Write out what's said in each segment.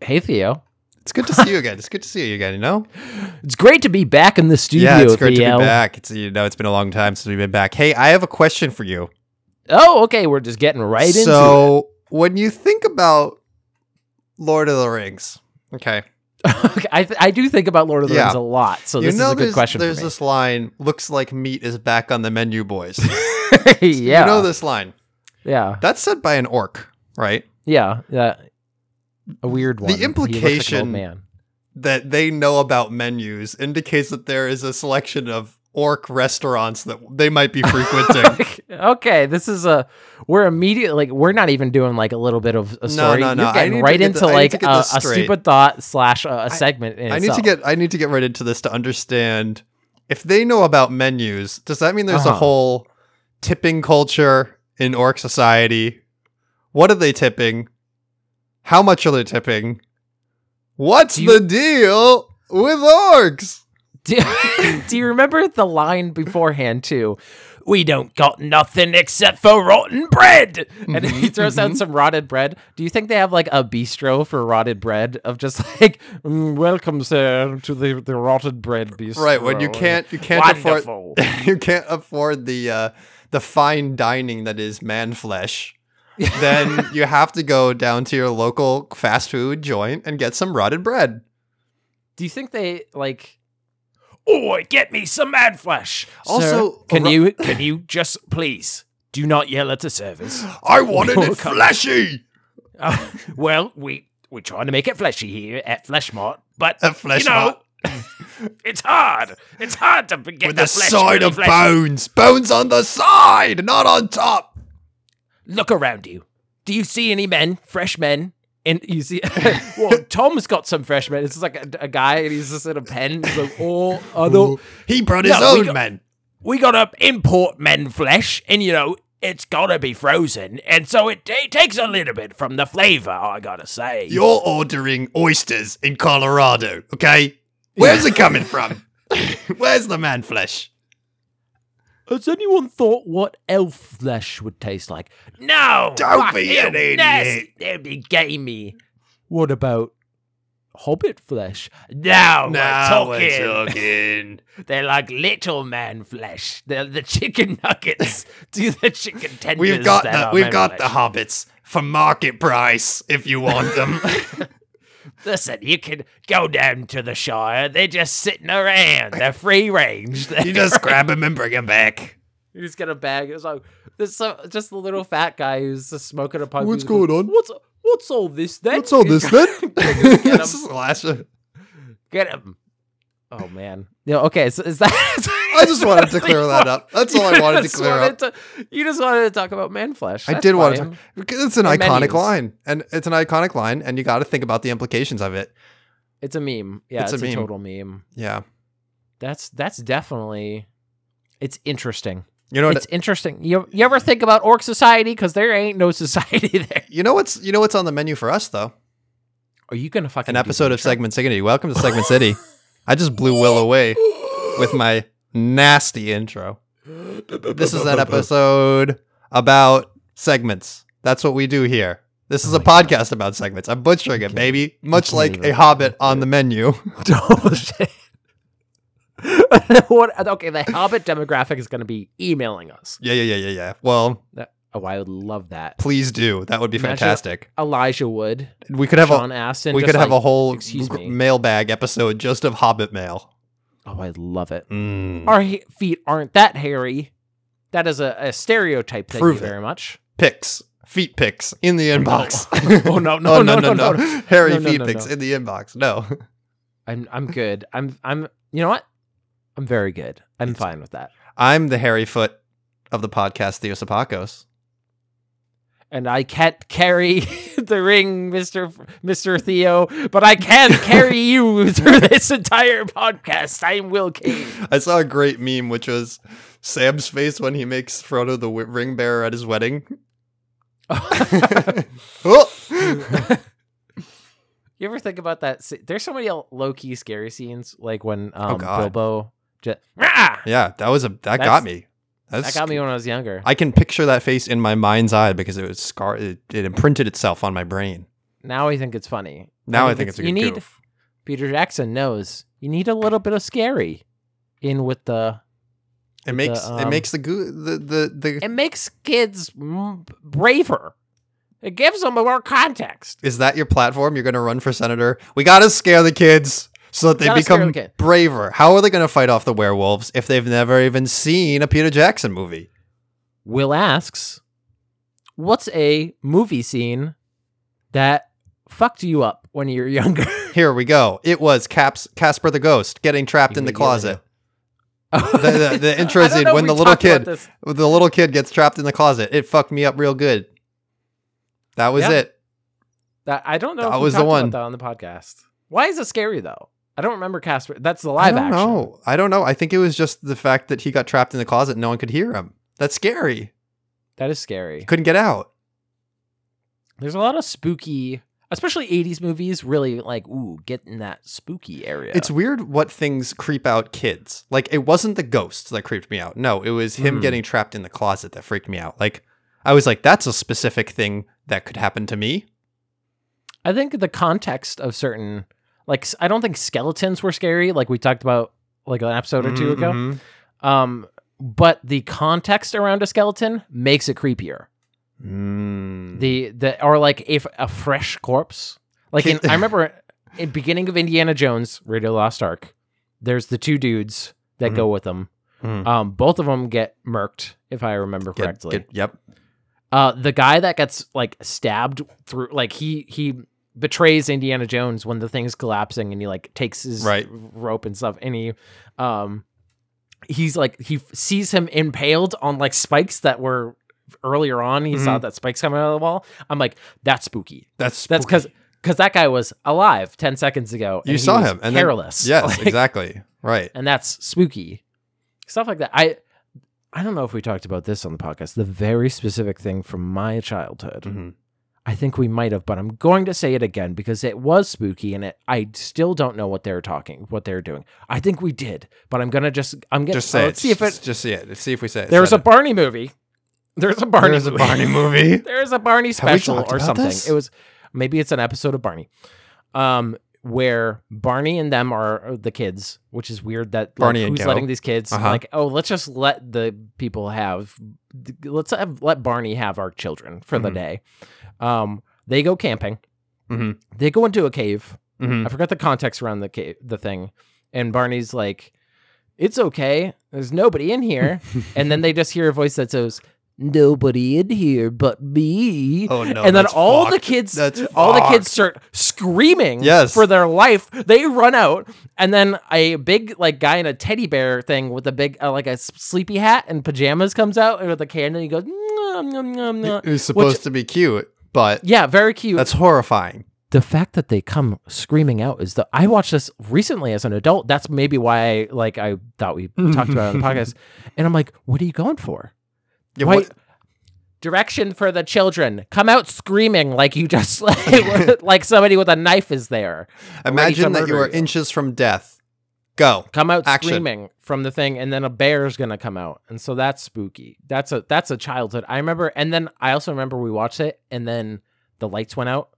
Hey, Theo. It's good to see you again. It's good to see you again. You know. It's great to be back in the studio. yeah, it's great Theo. to be back. It's you know, it's been a long time since we've been back. Hey, I have a question for you. Oh, okay. We're just getting right into it. so, when you think about Lord of the Rings, okay, Okay, I, th- I do think about Lord of the Yeah. Rings a lot, so you this is a good question there's this line. Looks like meat is back on the menu, boys. yeah, You know this line. yeah, That's said by an orc, right? yeah, yeah. A weird one. The like implication- man. That they know about menus indicates that there is a selection of orc restaurants that they might be frequenting. okay, this is a. We're immediately like we're not even doing like a little bit of a story. no, no, You're getting right get into the- like a, a stupid thought slash a, a segment. In I need to get I need to get right into this to understand if they know about menus. Does that mean there's a Uh-huh. whole tipping culture in orc society? What are they tipping? How much are they tipping? What's you- the deal with orcs? Do, do you remember the line beforehand too? We don't got nothing except for rotten bread, and he throws Mm-hmm. out some rotted bread. Do you think they have like a bistro for rotted bread of just like "Mm, welcome sir to the the rotted bread bistro? Right, when you can't you can't Wonderful. afford you can't afford the uh the fine dining that is man flesh. then you have to go down to your local fast food joint and get some rotted bread. Do you think they like? Oh, get me some man flesh. Also, Sir, can ro- you can you just please do not yell at the service? I wanted it fleshy. Uh, well, we we're trying to make it fleshy here at Fleshmart, but At you know, it's hard. It's hard to get With the the flesh side really of fleshy. bones. Bones on the side, not on top. Look around you. Do you see any men, fresh men? And you see, well, Tom's got some fresh men. It's just like a, a guy, and he's just in a pen. He's like, oh, don't. He brought his No, own got- men. We gotta import men flesh, and you know. It's gotta be frozen, and so it ta- takes a little bit from the flavor. I gotta say. You're ordering oysters in Colorado, okay? Where's it coming from? Where's the man flesh? Has anyone thought what elf flesh would taste like? No! Don't be an idiot. That'd be gamey. What about hobbit flesh? No, Now we're talking. They're like little man flesh. They're the chicken nuggets to the chicken tenders. We've got the we've got the hobbits for market price if you want them. Listen, you can go down to the Shire. They're just sitting around. They're free range. you just grab them and bring them back. You just get a bag. It's like there's so, just the little fat guy who's just smoking a pipe. What's He's like, going on? What's what's all this then? What's all this then? Get him. This is the last. Get him. Oh man. Yeah. Okay. So is that? I just wanted to clear that up. That's all I wanted to clear wanted up. to- you just wanted to talk about man flesh. I did want to talk because it's an And iconic menus. line, and it's an iconic line, and you got to think about the implications of it. It's a meme. Yeah, It's it's, a a, total meme. Yeah, That's that's definitely. It's interesting. you know what? It's interesting. You you ever think about orc society? Because there ain't no society there. you know what's you know what's on the menu for us though? Are you gonna fucking An episode of? Segment City. Welcome to Segment City. I just blew Will away with my nasty intro. This is an episode about segments. That's what we do here. This is a oh podcast about segments. I'm butchering it, baby. Much like a hobbit on the menu. Oh shit. what? Okay, the Hobbit demographic is going to be emailing us. Yeah, yeah, yeah, yeah, yeah. Well, That, oh, I would love that. please do. That would be Imagine- fantastic. Elijah Wood, We could have Sean a Astin. we could have like, a whole excuse gr- me. mailbag episode just of Hobbit mail. Oh, I love it. Mm. Our ha- feet aren't that hairy. That is a, a stereotype. Thank Prove you it. very much. Pics, feet pics in the inbox. Oh, no, no, oh, no, no, no, no. Hairy No, no, feet no, pics no. in the inbox. No. I'm I'm good. I'm I'm you know what? I'm very good. I'm fine with that. I'm the hairy foot of the podcast Theosopakos. And I can't carry the ring, Mister Mister Theo, but I can carry you through this entire podcast. I'm Will Kane. I saw a great meme, which was Sam's face when he makes Frodo the ring bearer at his wedding. oh! You ever think about that? There's so many low key scary scenes, like when um, Oh, Bilbo. Just, Yeah, that was a that That's- got me. That's, That got me when I was younger. I can picture that face in my mind's eye because it was scar. It, it imprinted itself on my brain. now I think it's funny. Now I think it's a good you need. goof. Peter Jackson knows you need a little bit of scary in with the. It makes the, it um, makes the goo the the the. It makes kids braver. It gives them more context. Is that your platform? You're going to run for senator? We got to scare the kids so that they Gotta become braver. How are they going to fight off the werewolves if they've never even seen a Peter Jackson movie? Will asks, "What's a movie scene that fucked you up when you were younger?" Here we go. It was Caps Casper the Ghost getting trapped in the closet. The, the, the intro scene when the little kid the little kid gets trapped in the closet. It fucked me up real good. That was Yeah. it. That I don't know. That if was the one. about that on the podcast. Why is it scary though? I don't remember Casper. That's the live I don't action. know. I don't know. I think it was just the fact that he got trapped in the closet and no one could hear him. That's scary. That is scary. Couldn't get out. There's a lot of spooky, especially 80s movies. Really like ooh, get in that spooky area. It's weird what things creep out kids. Like it wasn't the ghosts that creeped me out. No, it was him Mm. getting trapped in the closet that freaked me out. Like I was like, that's a specific thing that could happen to me. I think the context of certain like I don't think skeletons were scary like we talked about like an episode or 2 ago. Mhm. Um but the context around a skeleton makes it creepier. Mm. The the or like if a fresh corpse. Like in, I remember in beginning of Indiana Jones, Raiders Lost Ark, there's the two dudes that Mhm. go with them. Mhm. Um both of them get murked if I remember Get- correctly. get- yep. Uh, the guy that gets like stabbed through, like he he betrays Indiana Jones when the thing's collapsing, and he like takes his Right. rope and stuff, and he um he's like he f- sees him impaled on like spikes that were earlier on. He saw Mhm. that spikes coming out of the wall. I'm like, that's spooky. That's That's because because that guy was alive ten seconds ago. you saw him and then- careless. yes, Like, exactly. Right. and that's spooky stuff like that i i don't know if we talked about this on the podcast the very specific thing from my childhood Mhm. I think we might have but i'm going to say it again because it was spooky and it i still don't know what they're talking what they're doing i think we did but i'm gonna just i'm gonna Just say let's it. see if it Just see it. Let's see if we say it. there's a it. barney movie there's a barney There's a. Barney movie. there's a Barney special or something. this? It was maybe it's an episode of Barney, um, where Barney and them are the kids, which is weird that like, Barney and who's letting these kids Uh-huh. like oh let's just let the people have let's have, let Barney have our children for the Mhm. day. Um, they go camping. Mhm. They go into a cave. Mhm. I forgot the context around the cave, the thing, and Barney's like, "It's okay. There's nobody in here." and then they just hear a voice that says, "Nobody in here but me." Oh no! and then all the kids, That's all the kids start screaming Yes. for their life. They run out, and then a big like guy in a teddy bear thing with a big uh, like a sleepy hat and pajamas comes out with a can, and he goes, "Nom, nom, nom, nom." It was supposed to be cute, but "Yeah, very cute." that's horrifying. the fact that they come screaming out is the I watched this recently as an adult. That's maybe why I like I thought we talked about it on the podcast. And I'm like, what are you going for? Yeah, Why- what- Direction for the children. Come out screaming like you just like, like somebody with a knife is there. imagine that you are inches from death. Go. Come out Action. screaming from the thing, and then a bear's gonna come out, and so that's spooky. That's a that's a childhood. I remember, and then I also remember we watched it, and then the lights went out,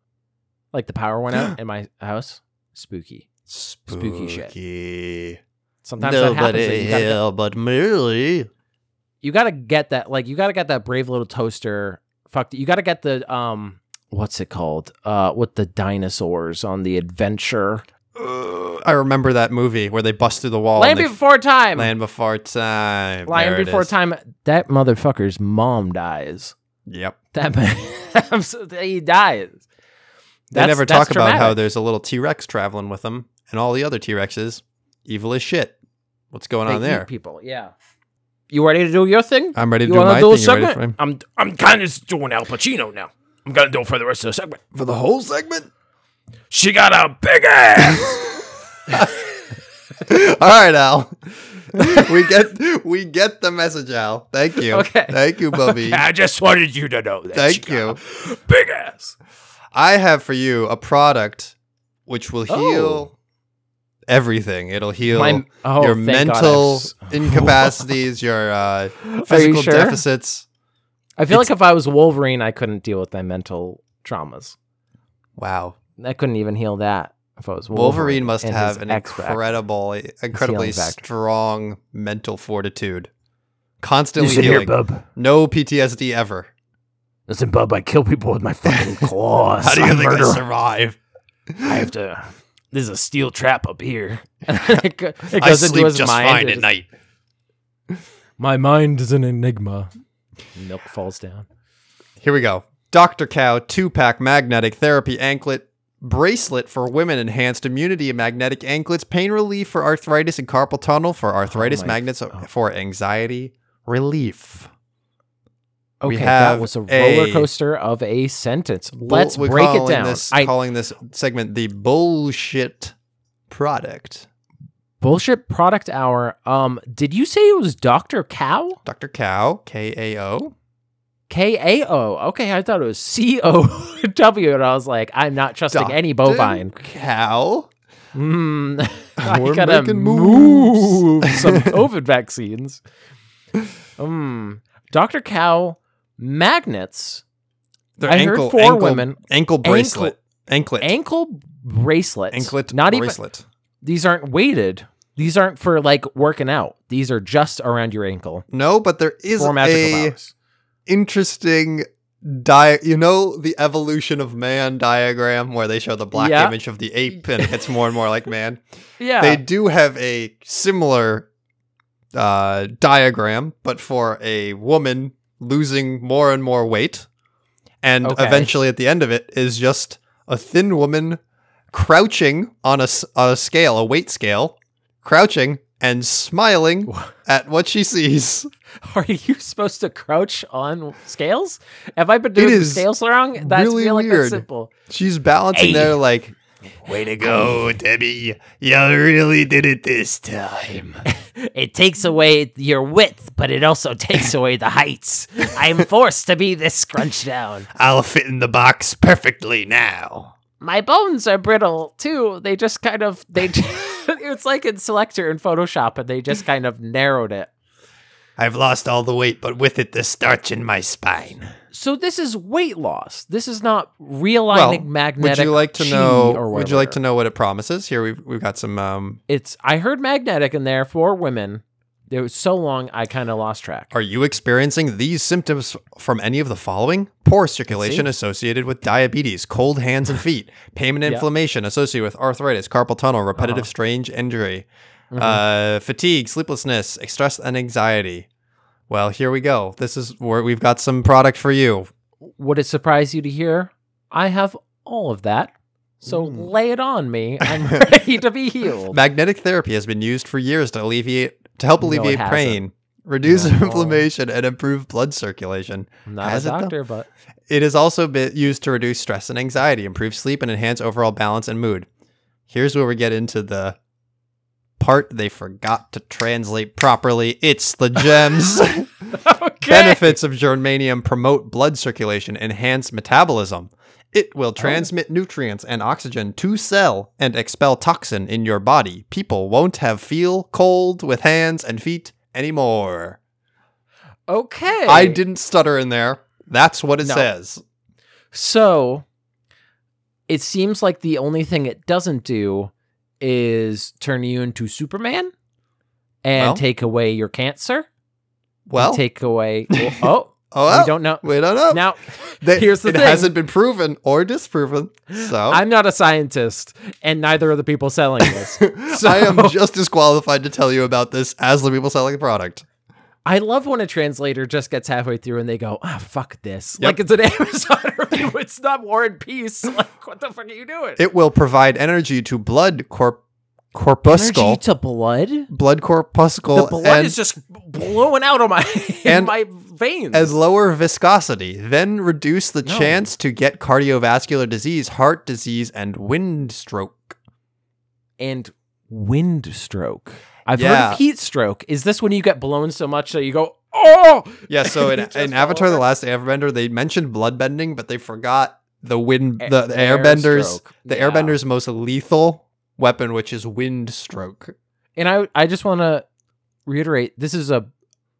like the power went out in my house. Spooky. Spooky shit. Sometimes that happens. Nobody You gotta, here but me. you gotta get that. Like you gotta get that brave little toaster. Fuck. You gotta get the um. What's it called? Uh, with the dinosaurs on the adventure. Uh, I remember that movie where they bust through the wall. Land and they before time. Land before time. Land There before is. time. That motherfucker's mom dies. Yep. That man, he dies. They never talk about how there's a little T Rex traveling with them and all the other T Rexes evil as shit. What's going on They eat there? people. Yeah. You ready to do your thing? I'm ready to You do wanna my do a thing. You segment? for, I'm I'm kind of doing Al Pacino now. I'm gonna do it for the rest of the segment. for the whole segment? She got a big ass. All right, Al. we get we get the message, Al. Thank you. Okay. Thank you, Bubby. I just wanted you to know that. Thank you. Big ass. I have for you a product which will heal Oh. everything. It'll heal My- oh, your mental incapacities, your uh, Are you physical sure? deficits. I feel like if I was Wolverine, I couldn't deal with my mental traumas. Wow. I couldn't even heal that if I was Wolverine. Wolverine must have an X factor. incredible, incredibly strong mental fortitude. Constantly Listen here, healing. bub. No PTSD ever. Listen, bub. I kill people with my fucking claws. How do you I'm think I survive? I have to. There's a steel trap up here. it go- it I goes into sleep his just mind. fine at just- night. My mind is an enigma. Milk falls down. Here we go. Dr. Kao two pack magnetic therapy anklet bracelet for women enhanced immunity and magnetic anklets pain relief for arthritis and carpal tunnel for arthritis my- magnets oh. for anxiety relief. Okay, that was a roller coaster of a sentence. Let's we're break it down. This, I calling this segment the bullshit product. bullshit product hour. Um, did you say it was Doctor Cow? Dr. Kao, K A O. K A O. Okay, I thought it was C O W, and I was like, I'm not trusting any bovine. Cow. Hmm. I We're gotta making move some COVID vaccines. Um, Doctor Kao magnets, Their I heard four ankle, women- Ankle bracelet. Anklet. ankle bracelets. Anklet Not even these aren't weighted. These aren't for like working out. These are just around your ankle. No, but there is Four magical a powers. Interesting di you know the evolution of man diagram where they show the black Yeah. image of the ape and it gets more and more like man. Yeah. They do have a similar uh diagram, but for a woman losing more and more weight. And Okay. eventually at the end of it is just a thin woman crouching on a, on a scale, a weight scale, crouching and smiling at what she sees. Are you supposed to crouch on scales? Have I been doing the scales wrong? That's really feel like weird. that's simple. She's balancing Hey. there like, Way to go, Debbie. You really did it this time. It takes away your width, but it also takes away the heights. I'm forced to be this scrunched down. I'll fit in the box perfectly now. My bones are brittle too. They just kind of they. it's like in Selector in Photoshop, and they just kind of narrowed it. I've lost all the weight, but with it, the starch in my spine. So this is weight loss. This is not well, realigning magnetic. would you like to know? Would you like to know what it promises? Here we've we've got some. Um, It's. I heard magnetic in there for women. It was so long, I kind of lost track. are you experiencing these symptoms from any of the following? Poor circulation associated with diabetes, cold hands and feet, pain and Yep. inflammation associated with arthritis, carpal tunnel, repetitive Uh-huh. strange injury, Mhm. uh, fatigue, sleeplessness, stress, and anxiety. Well, here we go. This is where we've got some product for you. Would it surprise you to hear I have all of that? So Mm. lay it on me. I'm ready to be healed. Magnetic therapy has been used for years to alleviate to help alleviate hasn't. pain, reduce No. inflammation, and improve blood circulation. I'm not Has a it, doctor, but It has also been used to reduce stress and anxiety, improve sleep, and enhance overall balance and mood. Here's where we get into the part they forgot to translate properly. It's the gems. okay. Benefits of germanium promote blood circulation, enhance metabolism. It Oh. will transmit nutrients and oxygen to cell and expel toxin in your body. People won't have feel cold with hands and feet anymore. Okay. I didn't stutter in there. That's what it No. says. So it seems like the only thing it doesn't do is turn you into Superman and Well. take away your cancer. Well, take away. oh, oh, well, we don't know. we don't know. Now, They- here's the it thing. hasn't been proven or disproven. So I'm not a scientist, and neither are the people selling this. so- I am just as qualified to tell you about this as the people selling the product. I love when a translator just gets halfway through and they go, "Ah, fuck this!" Yep. Like it's an Amazon review. It's not War and Peace. Like, what the fuck are you doing? It will provide energy to blood corp- corpuscle, Energy to blood. blood corpuscle, The blood and is just blowing out of my in And my veins. as lower viscosity, then reduce the No. chance to get cardiovascular disease, heart disease, and wind stroke. and wind stroke. I've heard Yeah. of heat stroke. Is this when you get blown so much that you go, oh? Yeah, so in, in Avatar: The. Last Airbender, they mentioned bloodbending, but they forgot the wind, the, the air airbenders, the Yeah. airbender's most lethal weapon, which is wind stroke. And I, I just want to reiterate: this is a,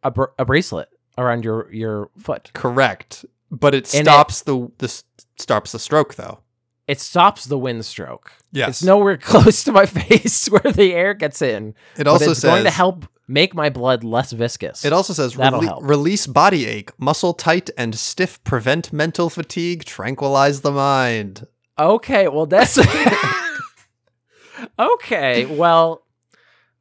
a, br- a bracelet around your your foot. Correct, but it And it- stops the the stops the stroke though. It stops the wind stroke. Yes, It's nowhere close to my face where the air gets in. It also it's says going to help make my blood less viscous. It also says That'll "Rele- help. release body ache, muscle tight and stiff, prevent mental fatigue, tranquilize the mind. Okay, well that's okay. Well,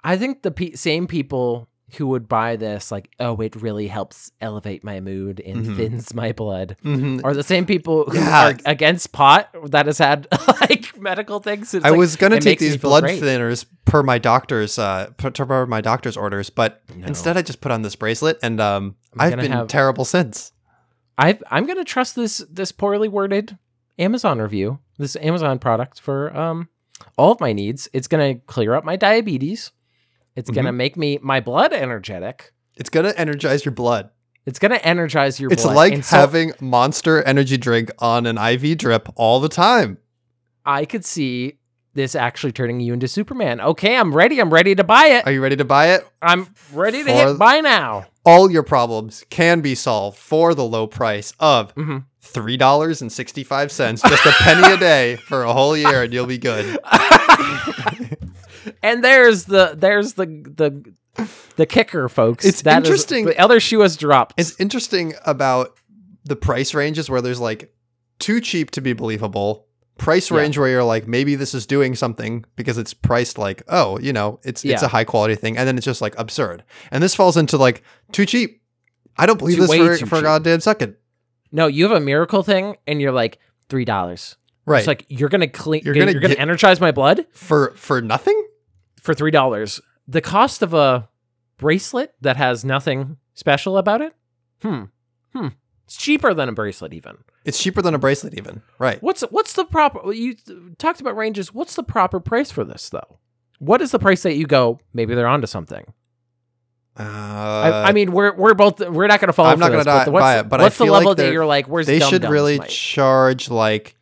I think the pe- same people who would buy this, like, oh, it really helps elevate my mood and Mhm. thins my blood, Mhm. are the same people who Yeah. are against pot that has had like medical things. I like, was gonna take these blood great. thinners per my doctor's uh per, my doctor's orders, but No. instead I just put on this bracelet and um I'm I've been have- terrible since. I I'm gonna trust this this poorly worded Amazon review, this Amazon product for um all of my needs. It's gonna clear up my diabetes. It's gonna Mm-hmm. make me my blood energetic. It's gonna energize your blood. It's gonna energize your It's blood. like And so having Monster Energy drink on an IV drip all the time. I could see this actually turning you into Superman. Okay, I'm ready. I'm ready to buy it. Are you ready to buy it? I'm ready to For- hit buy now. All your problems can be solved for the low price of hmm three dollars and sixty five cents, just a penny a day for a whole year, and you'll be good. and there's the there's the the the kicker, folks. It's That is- interesting- the other shoe has dropped. It's interesting about the price ranges where there's like too cheap to be believable. Price Yeah. range where you're like maybe this is doing something because it's priced like oh you know it's it's a high quality thing and then it's just like absurd and this falls into like too cheap. I don't believe Too- this for, for a goddamn second. no, you have a miracle thing, and you're like three dollars. Right It's like you're gonna clean. You're You're gonna, you're gonna energize my blood for for nothing. For three dollars. The cost of a bracelet that has nothing special about it. Hmm. Hmm. It's cheaper than a bracelet, even. It's cheaper than a bracelet even. Right. What's what's the proper? You talked about ranges. What's the proper price for this, though? What is the price that you go? Maybe they're onto something. Uh, I, I mean, we're we're both we're not going to fall. I'm not die- but what's, it, but what's the feel like level that you're like? Where's they should really might- charge like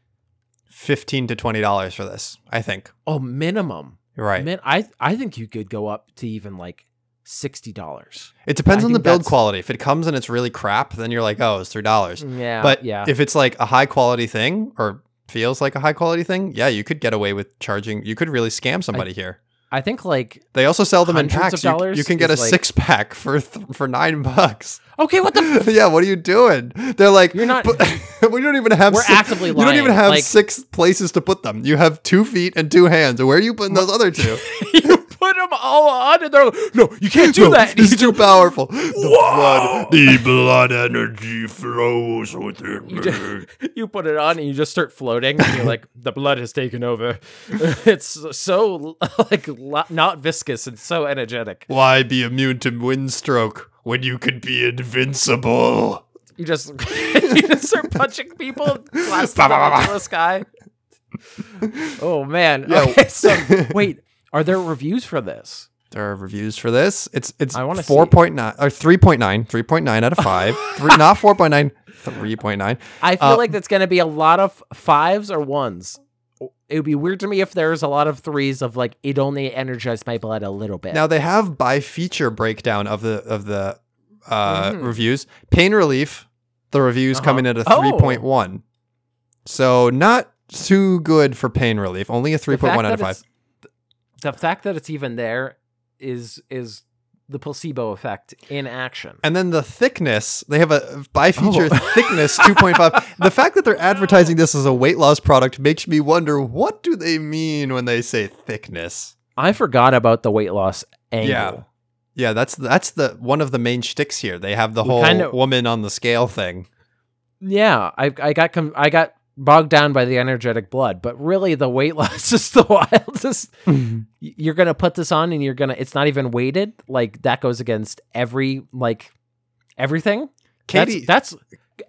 fifteen to twenty dollars for this. I think. oh minimum. Right. Min- I I think you could go up to even like sixty dollars. It depends I on the build that's- quality. If it comes and it's really crap, then you're like, oh, it's three dollars. Mm, yeah, but yeah. if it's like a high quality thing or feels like a high quality thing, yeah, you could get away with charging. You could really scam somebody here. I think like They also sell them in packs. You, you can get a like- six pack for th- for nine bucks. okay, what the f- yeah, what are you doing? They're like, You're not- we don't even have. We're six, actively You don't even have like- six places to put them. You have two feet and two hands. Where are you putting those other two? them all on, and they're like, no, you can't do No, that. It's too powerful. The Blood, blood. the blood energy flows within You me. just- you put it on and you just start floating and you're like the blood has taken over it's so like not viscous and so energetic Why be immune to windstroke when you could be invincible? you just you just start punching people blasting them into the sky oh man Yeah. okay so wait are there reviews for this There are reviews for this. It's it's I wanna see. 4.9 or 3.9, 3.9 out of 5. Three, not 4.9, 3.9. i feel Uh, like that's going to be a lot of fives or ones it would be weird to me if there's a lot of threes of like it only energized my blood a little bit Now they have by feature breakdown of the of the uh, Mhm. reviews. Pain relief, the reviews Uh-huh. coming at a Oh. 3.1. So not too good for pain relief. Only a The 3.1 fact out of 5. it's- The fact that it's even there is is the placebo effect in action. And then the thickness, they have a by feature Oh. thickness 2.5. the fact that they're advertising this as a weight loss product makes me wonder what do they mean when they say thickness? I forgot about the weight loss angle. Yeah. Yeah, that's that's the one of the main shticks here. They have the We whole kinda- woman on the scale thing. Yeah, I I got com- I got bogged down by the energetic blood, but really the weight loss is the wildest. Y- You're gonna put this on, and you're gonna. It's not even weighted. Like that goes against every like everything. Katie, that's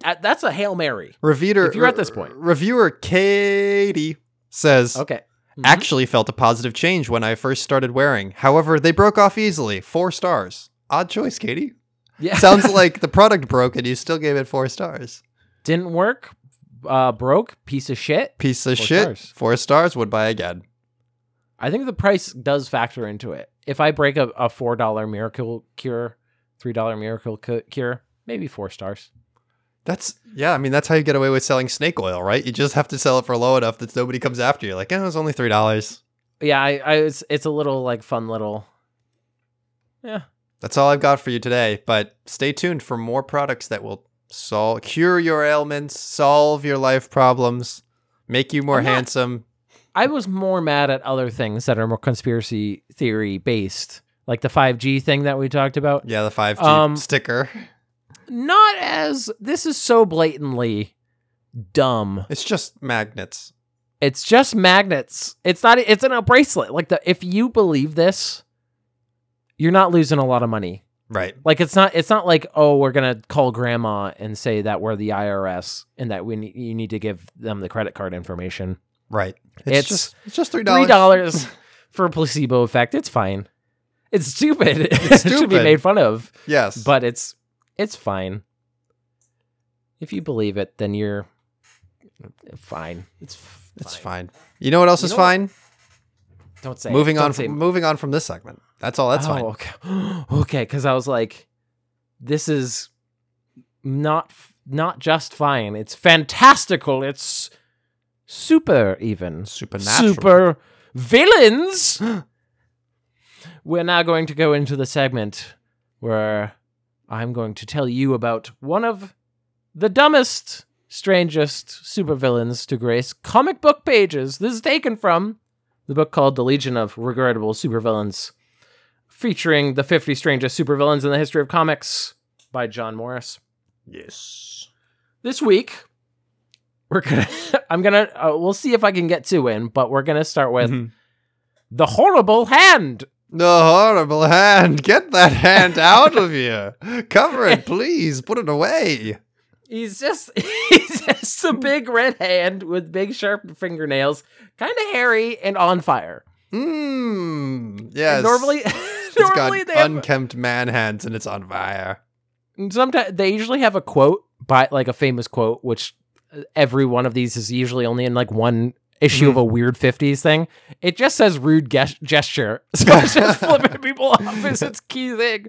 that's, that's a hail mary. reviewer, if you're at this point. reviewer Katie says, Okay. Mhm. actually felt a positive change when I first started wearing. However, they broke off easily. Four stars. Odd choice, Katie. yeah, Sounds like the product broke and you still gave it four stars. didn't work. Uh, broke. Piece of shit. Piece of Four shit. stars. Four stars would buy again. I think the price does factor into it. If I break a, a four dollar miracle cure, three dollar miracle cu- cure, maybe four stars. That's yeah. I mean, that's how you get away with selling snake oil, right? You just have to sell it for low enough that nobody comes after you. Like, oh, it was only three dollars. Yeah, I, I it's, it's a little like fun little. Yeah, That's all I've got for you today. But stay tuned for more products that will solve, cure your ailments, solve your life problems, make you more I'm not- handsome. I was more mad at other things that are more conspiracy theory based, like the five G thing that we talked about. Yeah, the five G Um, sticker. Not as this is so blatantly dumb. It's just magnets. It's just magnets. It's not. It's in a bracelet. Like the if you believe this, you're not losing a lot of money. Right. Like it's not. It's not like oh we're gonna call grandma and say that we're the IRS and that we ne- you need to give them the credit card information. Right. It's, It's just it's just three Three dollars. dollars for a placebo effect. It's fine. It's stupid. it's it should be made fun of, Yes. but it's it's fine. If you believe it, then you're fine. It's f- it's fine. fine. You know what else You is fine? what? Don't say. moving on say from moving on from this segment. That's all. That's oh, fine. Okay. okay, because I was like, this is not not just fine. It's fantastical. It's super even. Supernatural. Super villains. We're now going to go into the segment where I'm going to tell you about one of the dumbest, strangest supervillains to grace comic book pages. This is taken from the book called The Legion of Regrettable Supervillains, featuring the 50 strangest supervillains in the history of comics by Jon Morris. Yes. This week, we're gonna. I'm gonna. Uh, we'll see if I can get two in, but we're gonna start with Mhm. the horrible hand. The horrible hand. Get that hand out of here. Cover it, please. Put it away. He's just just a big red hand with big sharp fingernails, kind of hairy and on fire. Mmm. Yes. And normally, it's normally got they have, unkempt man hands and it's on fire. sometimes they usually have a quote by like a famous quote, which uh, every one of these is usually only in like one issue of a weird 50s thing. It just says rude ges- gesture. So it's just flipping people off is its key thing,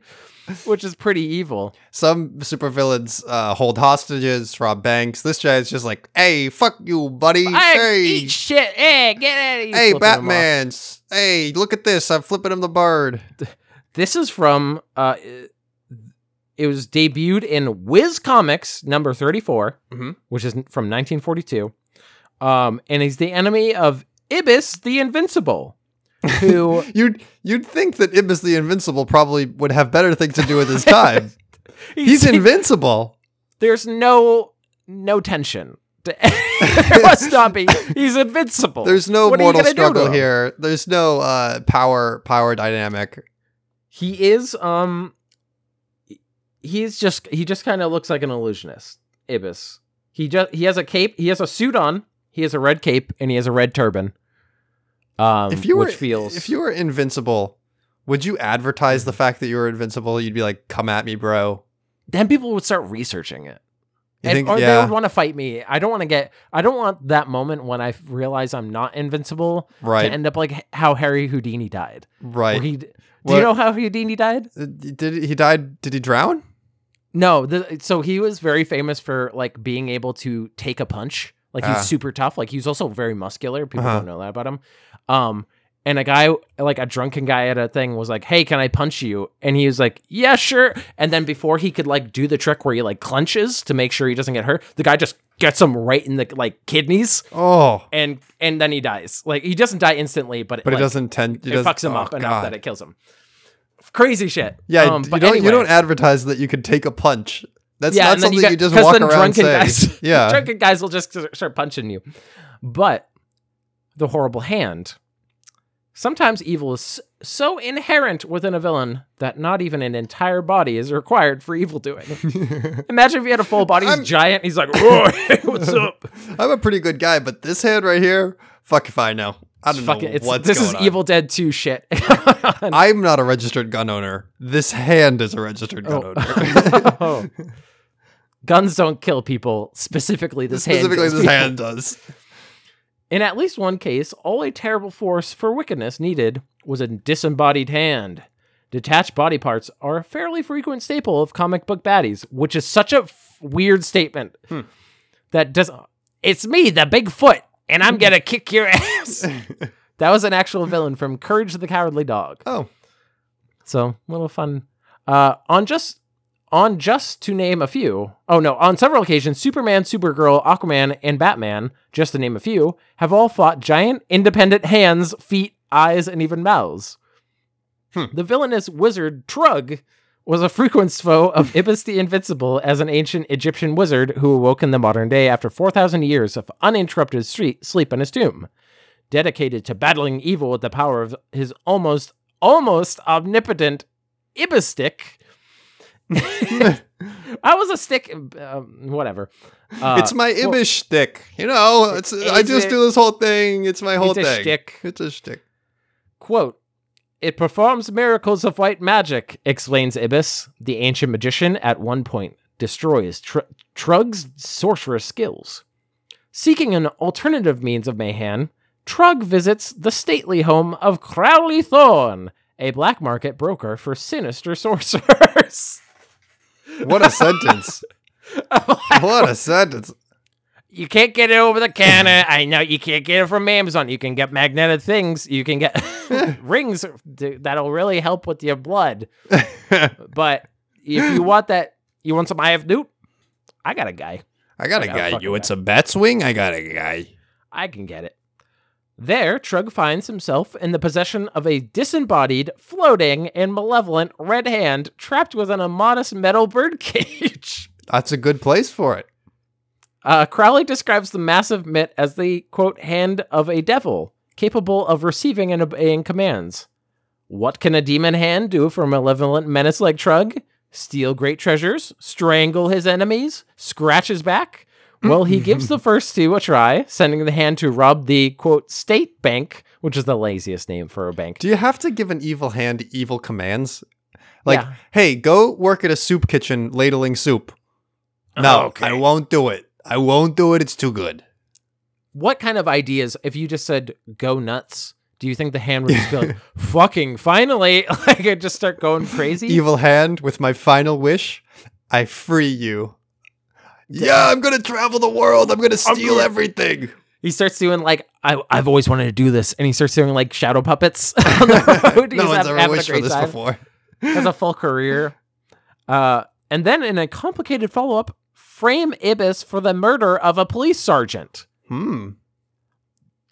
which is pretty evil. Some supervillains uh, hold hostages, rob banks. This guy is just like, hey, fuck you, buddy. Hey, hey, eat shit. Hey, get out of here. hey, Flipping them off. Batman. Hey, look at this. I'm flipping him the bird. This is from uh it was debuted in Whiz Comics number 34, Mhm. which is from 1942. Um and he's the enemy of Ibis the Invincible, who You'd you'd think that Ibis the Invincible probably would have better things to do with his time. He's invincible. there's no no tension. there must not be. He's invincible. There's no What mortal gonna do to struggle here. There's no uh, power power dynamic. He is um he's just he just kind of looks like an illusionist. Ibis. He just he has a cape, he has a suit on, he has a red cape and he has a red turban. Um if you were which feels if you were invincible, would you advertise the fact that you were invincible? You'd be like, "Come at me, bro." then people would start researching it. You And, think? or they would want to fight me. I don't want to get I don't want that moment when I realize I'm not invincible right, to end up like how Harry Houdini died. right. He, do What- you know how Houdini died? Uh, Did he died? Did he drown? No, the, so he was very famous for like being able to take a punch. Like he's Ah. super tough. Like he's also very muscular. People Uh-huh. don't know that about him. Um, and a guy, like a drunken guy at a thing, was like, "Hey, can I punch you?" And he was like, "Yeah, sure." And then before he could like do the trick where he like clenches to make sure he doesn't get hurt, the guy just gets him right in the like kidneys, Oh, and and then he dies. Like he doesn't die instantly, but but like, it doesn't tend. It doesn't- fucks him oh, up enough that it kills him. Crazy shit. Yeah, Um, you but don't. anyway. You don't advertise that you can take a punch. That's Yeah, not something you you, get- just walk then around drunken saying. guys- yeah. drunken guys will just start punching you. But the horrible hand. Sometimes evil is so inherent within a villain that not even an entire body is required for evil doing. Imagine if he had a full body, he's I'm- giant, he's like, "Whoa, hey, what's up? I'm a pretty good guy, but this hand right here, fuck if I know. I don't Fucking- know what's this is on. Evil Dead 2 shit. I'm not a registered gun owner. This hand is a registered gun oh. owner. Oh. Guns don't kill people. Specifically, this hand. Specifically, kills this people. hand does. In at least one case, all a terrible force for wickedness needed was a disembodied hand. Detached body parts are a fairly frequent staple of comic book baddies, which is such a f- weird statement that does. It's me, the Bigfoot, and I'm gonna kick your ass. that was an actual villain from Courage the Cowardly Dog. Oh, So a little fun. Uh, on just on just to name a few. Oh no, on several occasions, Superman, Supergirl, Aquaman, and Batman, just to name a few, have all fought giant independent hands, feet, eyes, and even mouths. Hmm. The villainous wizard Trug was a frequent foe of Ibis the Invincible as an ancient Egyptian wizard who awoke in the modern day after 4,000 years of uninterrupted street, sleep in his tomb. Dedicated to battling evil with the power of his almost, almost omnipotent Ibistick. I was a stick, um, whatever. Uh, it's my well, stick. You know, it's, I just a- do this whole thing. It's my whole it's a thing. shtick. It's a shtick. Quote, it performs miracles of white magic, explains Ibis, the ancient magician, at one point destroys Tr- Trug's sorceress skills. Seeking an alternative means of mayhem, Trug visits the stately home of Crowley Thorn, a black market broker for sinister sorcerers. What a sentence. what a sentence. you can't get it over the counter. I know you can't get it from Amazon. You can get magnetic things. You can get rings th- that'll really help with your blood. But if you want that, you want some IF Newt? I got a guy. I got a I got a guy. You want some bat swing? I got a guy. I can get it. There, Trug finds himself in the possession of a disembodied, floating, and malevolent red hand trapped within a modest metal bird cage. That's a good place for it. Uh, Crowley describes the massive mitt as the quote hand of a devil, capable of receiving and obeying commands. What can a demon hand do for a malevolent menace like Trug? Steal great treasures, strangle his enemies, scratch his back? Well, he mm-hmm. gives the first two a try, sending the hand to rob the quote state bank, which is the laziest name for a bank. Do you have to give an evil hand evil commands? Like, Yeah. hey, go work at a soup kitchen ladling soup. No, Okay. I won't do it. I won't do it. It's too good. What kind of ideas, if you just said go nuts, do you think the hand would just be like, fucking finally? Like, I'd just start going crazy? Evil hand with my final wish, I free you. Yeah, I'm gonna travel the world. I'm gonna steal gonna- everything. He starts doing like I, I've always wanted to do this, and he starts doing like shadow puppets on the road. no one's ever wished for this time. before. Has a full career. Uh, and then in a complicated follow up, frame Ibis for the murder of a police sergeant. Hmm.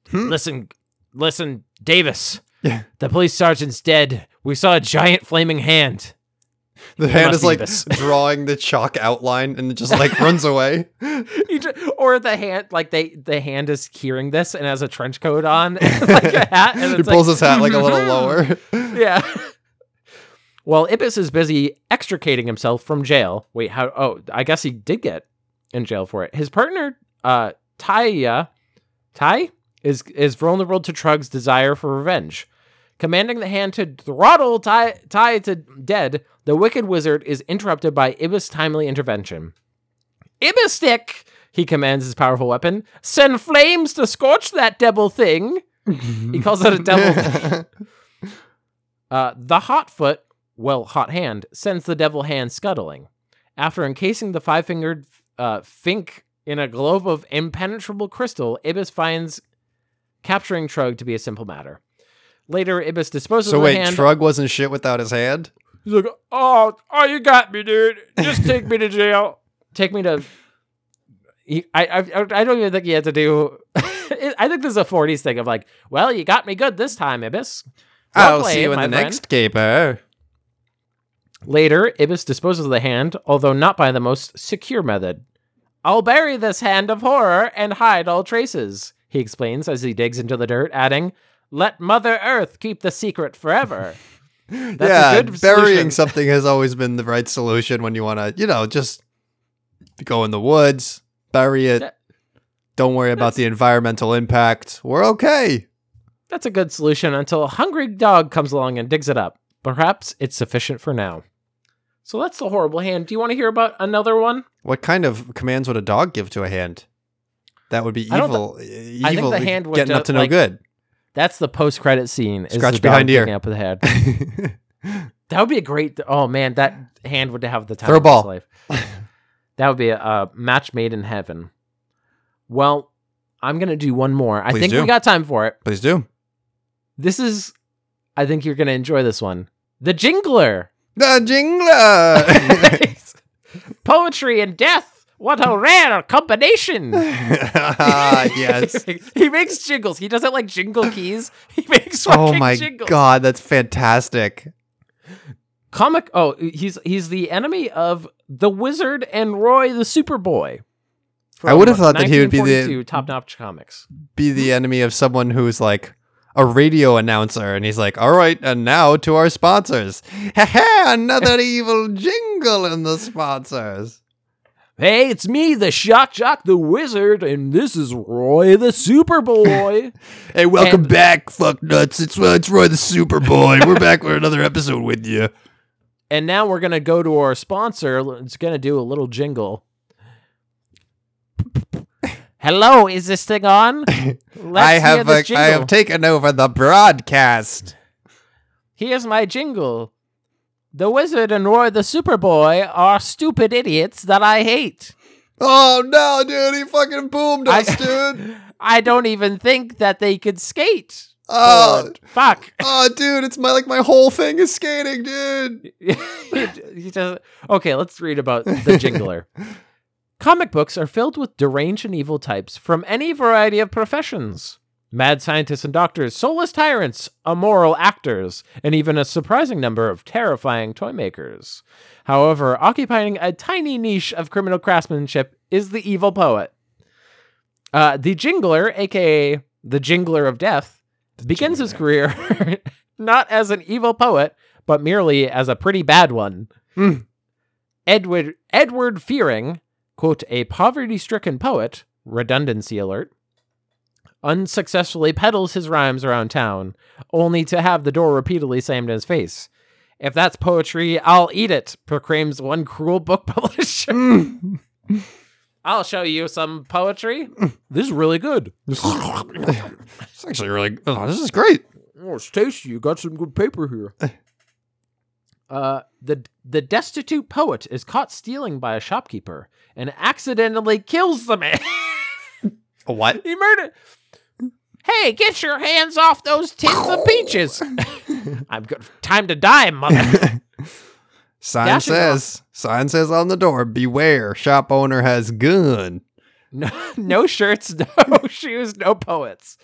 Hmm. Listen, listen, Davis. Yeah. The police sergeant's dead. We saw a giant flaming hand. The hand is like drawing the chalk outline and it just like runs away. You ju- or the hand, like they, the hand is hearing this and has a trench coat on, like a hat, and He pulls like, his hat like a little lower. yeah. While Ibis is busy extricating himself from jail. Wait, how? Oh, I guess he did get in jail for it. His partner, uh, Taia, Tai, is is vulnerable to Trug's desire for revenge. Commanding the hand to throttle Tai, tai to dead, the wicked wizard is interrupted by Ibis' timely intervention. Ibistick, he commands his powerful weapon. Send flames to scorch that devil thing. He calls it a devil Uh, the hot foot, well, hot hand, sends the devil hand scuttling. After encasing the five fingered uh, Fink in a globe of impenetrable crystal, Ibis finds capturing Trug to be a simple matter. Later, Ibis disposes so of wait, the hand. So, wait, Trug wasn't shit without his hand? He's like, oh, oh, you got me, dude. Just take me to jail. Take me to. He, I, I, I don't even think he had to do. I think this is a 40s thing of like, well, you got me good this time, Ibis. Well I'll see you in the friend." next caper. Later, Ibis disposes of the hand, although not by the most secure method. I'll bury this hand of horror and hide all traces, he explains as he digs into the dirt, adding, Let Mother Earth keep the secret forever. That's yeah, a good burying solution. something has always been the right solution when you want to, you know, just go in the woods, bury it. That- Don't worry about the environmental impact. We're okay. That's a good solution until a hungry dog comes along and digs it up. Perhaps it's sufficient for now. So that's the horrible hand. Do you want to hear about another one? What kind of commands would a dog give to a hand? That would be I don't evil. I think evil. the hand would getting do- up to no like- good. That's the post-credit scene. Is Scratch behind ear. up the head. That would be a great. Oh man, that hand would have the time Throw of his ball. life. that would be a, a match made in heaven. Well, I'm gonna do one more. I think do. we got time for it. Please do. This is. I think you're gonna enjoy this one. The Jingler. The jingler. Poetry and death. What a rare combination. ah, yes. he makes jingles. He doesn't like jingle keys. He makes Oh my jingles. god, that's fantastic. Comic. Oh, he's he's the enemy of the Wizard and Roy the Superboy. I would have thought that he would be the- top notch comics. Be the enemy of someone who's like a radio announcer and he's like, "All right, and now to our sponsors." Another evil jingle in the sponsors. Hey, it's me, the Shock Jock the Wizard, and this is Roy the Superboy. Hey, welcome And- back, fuck nuts. It's uh, it's Roy the Superboy. We're back for another episode with you. and now we're gonna go to our sponsor. It's gonna do a little jingle. Hello, is this thing on? Let's I have I have taken over the broadcast. Here's my jingle. The Wizard and Roy the Superboy are stupid idiots that I hate. Oh no, dude, he fucking boomed I- us, dude. I don't even think that they could skate. Oh, fuck. oh, dude, it's my like my whole thing is skating, dude. He okay, let's read about the Jingler. Comic books are filled with deranged and evil types from any variety of professions. Mad scientists and doctors, soulless tyrants, immoral actors, and even a surprising number of terrifying toy makers. However, occupying a tiny niche of criminal craftsmanship is the evil poet. Uh, the Jingler, aka the Jingler of Death, begins his career not as an evil poet, but merely as a pretty bad one. Hmm. Edward Edward Fearing, quote, a poverty-stricken poet, redundancy alert, unsuccessfully peddles his rhymes around town, only to have the door repeatedly slammed in his face. If that's poetry, I'll eat it, proclaims one cruel book publisher. Hmm. I'll show you some poetry. This is really good. It's actually really. Oh, this is great. Oh, it's tasty. You got some good paper here. Uh, the the destitute poet is caught stealing by a shopkeeper and accidentally kills the man. a What? he murdered. Hey, get your hands off those tins of peaches! I'm good. Time to die, mother. Sign says. Sign says on the door. Beware. Shop owner has gun. No, no shirts, no shoes, no poets.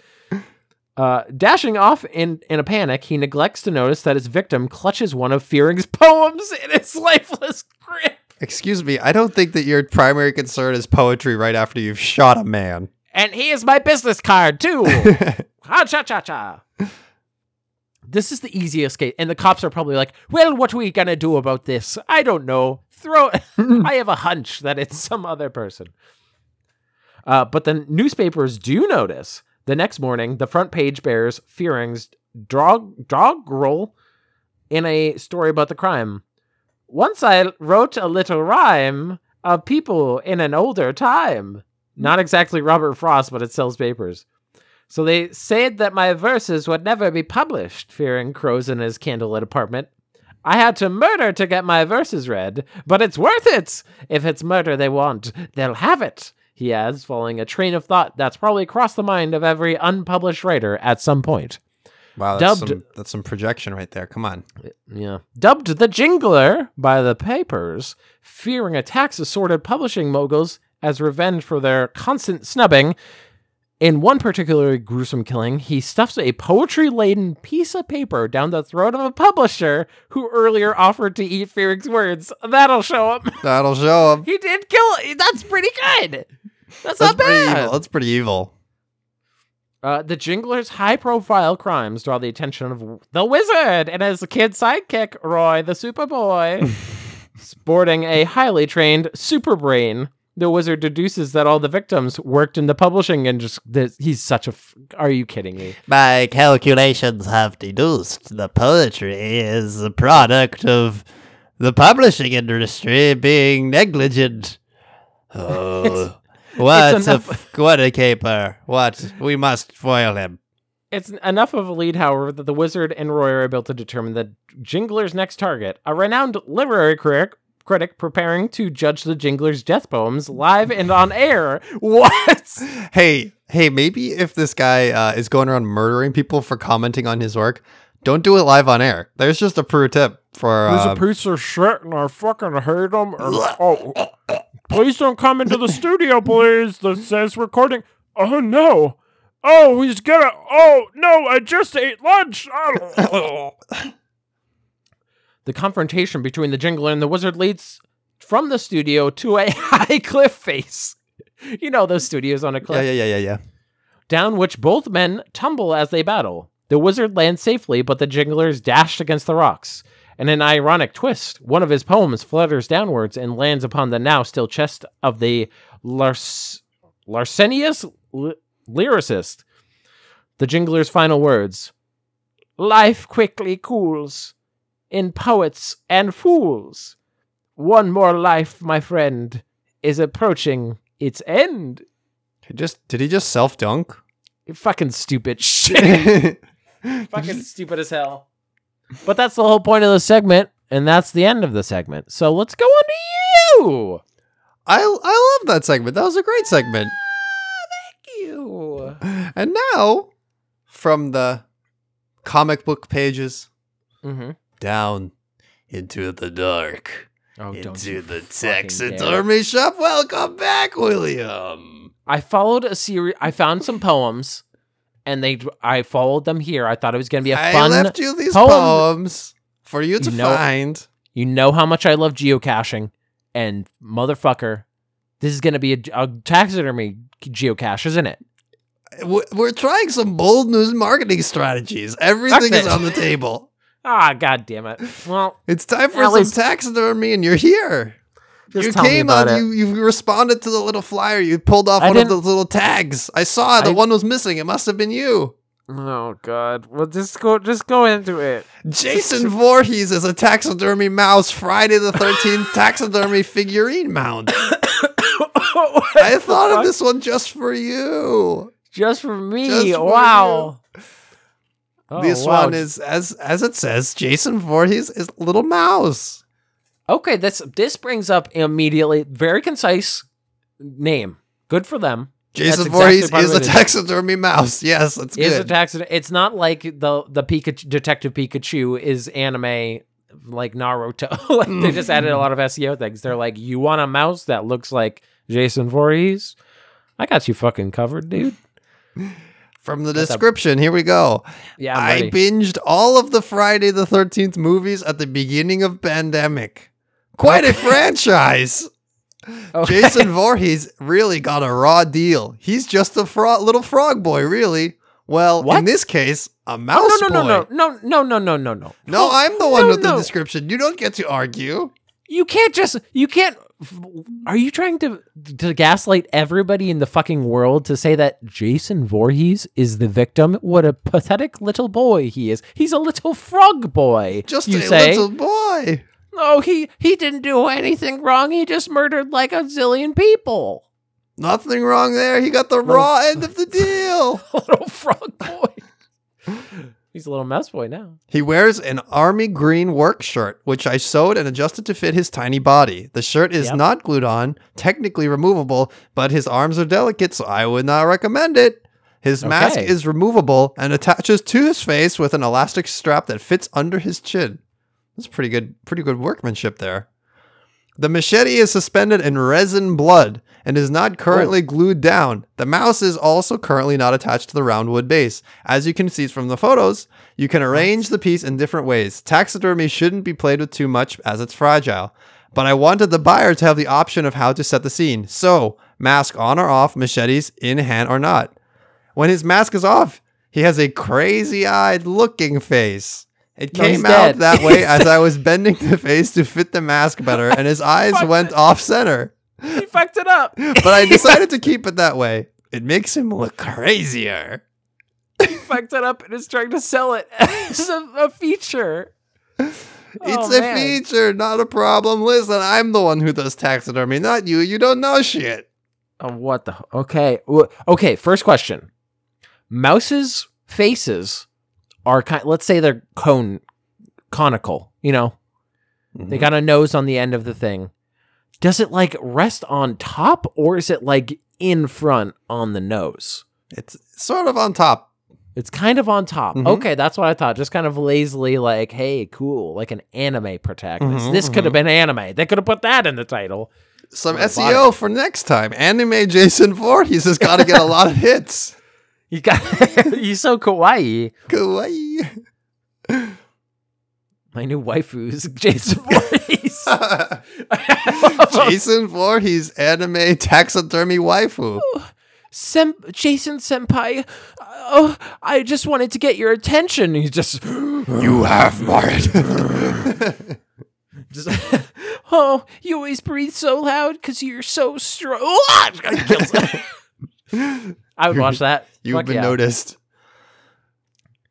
Uh, dashing off in, in a panic, he neglects to notice that his victim clutches one of Fearing's poems in his lifeless grip. Excuse me. I don't think that your primary concern is poetry right after you've shot a man. And here's my business card, too. ha cha cha cha. This is the easiest case. And the cops are probably like, well, what are we going to do about this? I don't know. Throw. I have a hunch that it's some other person. Uh, but the newspapers do notice. The next morning, the front page bears Fearing's dog doggerel in a story about the crime. Once I wrote a little rhyme of people in an older time. Not exactly Robert Frost, but it sells papers. So they said that my verses would never be published, Fearing crows in his candlelit apartment. I had to murder to get my verses read, but it's worth it! If it's murder they want, they'll have it, he adds, following a train of thought that's probably crossed the mind of every unpublished writer at some point. Wow, that's Dubbed- some, that's some projection right there. Come on. Yeah. Dubbed the Jingler by the papers, Fearing attacks assorted publishing moguls as revenge for their constant snubbing. In one particularly gruesome killing, he stuffs a poetry laden piece of paper down the throat of a publisher who earlier offered to eat Fearing's words. That'll show him. That'll show him. He did kill That's pretty good. That's, That's not bad. evil. That's pretty evil. Uh, the Jingler's high profile crimes draw the attention of the wizard and his kid sidekick, Roy the Superboy. Sporting a highly trained super brain, the wizard deduces that all the victims worked in the publishing industry. This- He's such a. F- Are you kidding me? My calculations have deduced the poetry is a product of the publishing industry being negligent. Oh, what it's a enough- what a caper! What we must foil him. It's enough of a lead, however, that the wizard and Roy are able to determine that Jingler's next target, a renowned literary critic, critic preparing to judge the Jingler's death poems live and on air. What? Hey, hey, maybe if this guy uh, is going around murdering people for commenting on his work, don't do it live on air. There's just a pro tip for. He's Uh, a piece of shit, and I fucking hate him. And, oh, please don't come into the studio, please. That says recording. Oh no! Oh, he's gonna. Oh no! I just ate lunch. Oh. the confrontation between the Jingler and the Wizard leads from the studio to a high cliff face. You know those studios on a cliff yeah, yeah, yeah, yeah, yeah. down which both men tumble as they battle. The wizard lands safely, but the jinglers dashed against the rocks. In an ironic twist, one of his poems flutters downwards and lands upon the now still chest of the Lars- Larsenius L- lyricist. The jingler's final words Life quickly cools in poets and fools. One more life, my friend, is approaching its end. He just did he just self dunk? You fucking stupid shit. Fucking stupid as hell. But that's the whole point of the segment, and that's the end of the segment. So let's go on to you. I I love that segment. That was a great segment. Thank you. And now, from the comic book pages Mm-hmm. Down into the dark, Oh, into the fucking taxidermy shop. Welcome back, William. I followed a series. I found some poems, and they. I followed them here. I thought it was gonna be a fun. I left you these poem. poems for you to You know- find. You know how much I love geocaching, and motherfucker, this is gonna be a, a taxidermy geocache, isn't it? We're trying some bold news marketing strategies. Everything is on the table. Ah, god damn it. Well, It's time for some least- taxidermy, and you're here. just you came on. it. You you responded to the little flyer. You pulled off I one of those little tags. I saw the I- one was missing. It must have been you. Oh God! Well, just go, just go into it. Jason Voorhees is a taxidermy mouse. Friday the Thirteenth taxidermy figurine mount. I thought of this one just for you. just for me. Just for wow. Oh, this wow. one is as as it says. Jason Voorhees is little mouse. okay. This this brings up immediately very concise name. Good for them. Jason exactly Voorhees of is a taxidermy mouse. Yes, that's Is a good. tax? It's not like the the Pikachu, Detective Pikachu is anime like Naruto. like they just added a lot of SEO things. They're like, you want a mouse that looks like Jason Voorhees? I got you fucking covered, dude. From the description, here we go. Yeah, I binged all of the Friday the 13th movies at the beginning of pandemic. Quite a franchise. Okay. Jason Voorhees really got a raw deal. He's just a fro- little frog boy, really. Well, What? in this case, a Oh, mouse no, no, boy. no, no, no, no, no, no, no. No, Oh, I'm the one no, with the description. You don't get to argue. You can't just. You can't. Are you trying to to gaslight everybody in the fucking world to say that Jason Voorhees is the victim? What a pathetic little boy he is. He's a little frog boy. Just you a say. little boy. Oh, he he didn't do anything wrong. He just murdered like a zillion people. Nothing wrong there. He got the raw end of the deal. little frog boy. He's a little mouse boy now. He wears an army green work shirt, which I sewed and adjusted to fit his tiny body. The shirt is Yep. not glued on, technically removable, but his arms are delicate, so I would not recommend it. His mask is removable and attaches to his face with an elastic strap that fits under his chin. That's pretty good, pretty good workmanship there. The machete is suspended in resin blood and is not oh. currently glued down. The mouse is also currently not attached to the round wood base. As you can see from the photos, you can arrange the piece in different ways. Taxidermy shouldn't be played with too much as it's fragile. But I wanted the buyer to have the option of how to set the scene. So, mask on or off, machetes in hand or not. When his mask is off, he has a crazy eyed looking face. It No, came out dead. that way as I was bending the face to fit the mask better, and his eyes went it. off center. He fucked it up. But I decided to keep it that way. It makes him look crazier. He fucked it up and is trying to sell it as a, a feature. It's Oh, a man. feature, not a problem. Listen, I'm the one who does taxidermy, not you. You don't know shit. Oh, what the? Okay. Okay. First question. Mouses' faces are kind. Let's say they're cone, conical. You know, they got a nose on the end of the thing. Does it like rest on top, or is it like in front on the nose? It's sort of on top. It's kind of on top. Mhm. Okay, that's what I thought. Just kind of lazily, like, hey, cool, like an anime protagonist. Mhm, this could have been anime. They could have put that in the title. Some SEO for next time. Anime Jason Voorhees has got to get a lot of hits. You got he's so kawaii. Kawaii. My new waifu is Jason Voorhees. Jason Voorhees, anime taxidermy waifu. Oh, sem- Jason Senpai, uh, oh, I just wanted to get your attention. He's just, You have Martin. just oh, you always breathe so loud because you're so strong. I would watch that. You've Fuck been yeah. noticed.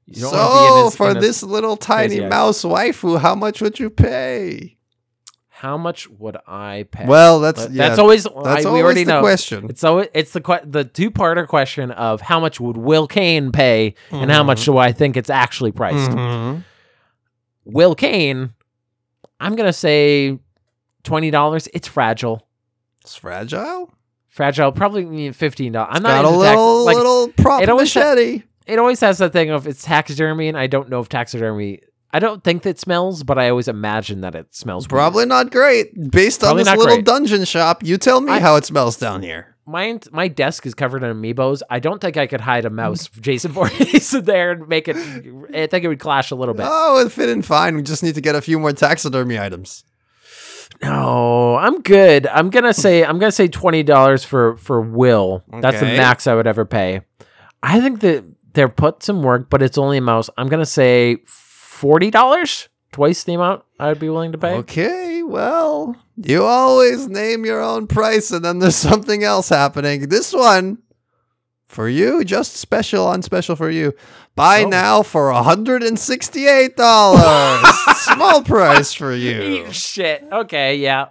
You don't wanna be in So, for in this little tiny crazy mouse waifu, how much would you pay? how much would I pay? Well, that's But yeah, that's always that's I, we always already the know. question. It's always it's the que- the two parter question of how much would Will Kane pay and how much do I think it's actually priced. Mhm. Will Kane, I'm gonna say twenty dollars. It's fragile, It's fragile. Fragile. Probably mean fifteen dollars. I'm not Got a into tax- little like little prop it always machete. it always has that thing of it's taxidermy, and I don't know if taxidermy. I don't think that smells, but I always imagine that it smells. weird. Probably not great. Based on this little great. dungeon shop, you tell me I- how it smells down here. my my desk is covered in amiibos. I don't think I could hide a mouse, Jason Voorhees, in there and make it. I think it would clash a little bit. Oh, it fit in fine. We just need to get a few more taxidermy items. No, I'm good. I'm gonna say I'm gonna say twenty dollars for for Will. That's the max I would ever pay. I think that they're put some work, but it's only a mouse. I'm gonna say forty dollars, twice the amount I would be willing to pay. Okay, well, you always name your own price and then there's something else happening. This one, for you, just special on special for you. Buy Oh. now for $168. Small price for you. Shit. Okay, yeah.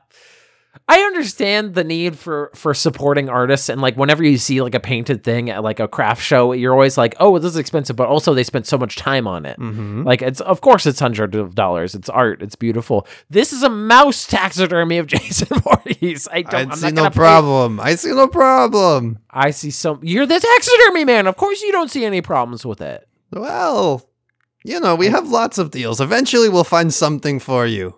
I understand the need for for supporting artists and like whenever you see like a painted thing at like a craft show, you're always like, "Oh, this is expensive," but also they spent so much time on it. Mm-hmm. Like it's of course it's hundreds of dollars. It's art. It's beautiful. This is a mouse taxidermy of Jason Voorhees. I don't. I I'm see not no gonna pay- problem. I see no problem. I see some. You're the taxidermy man. Of course you don't see any problems with it. Well, you know, we have lots of deals. Eventually, we'll find something for you.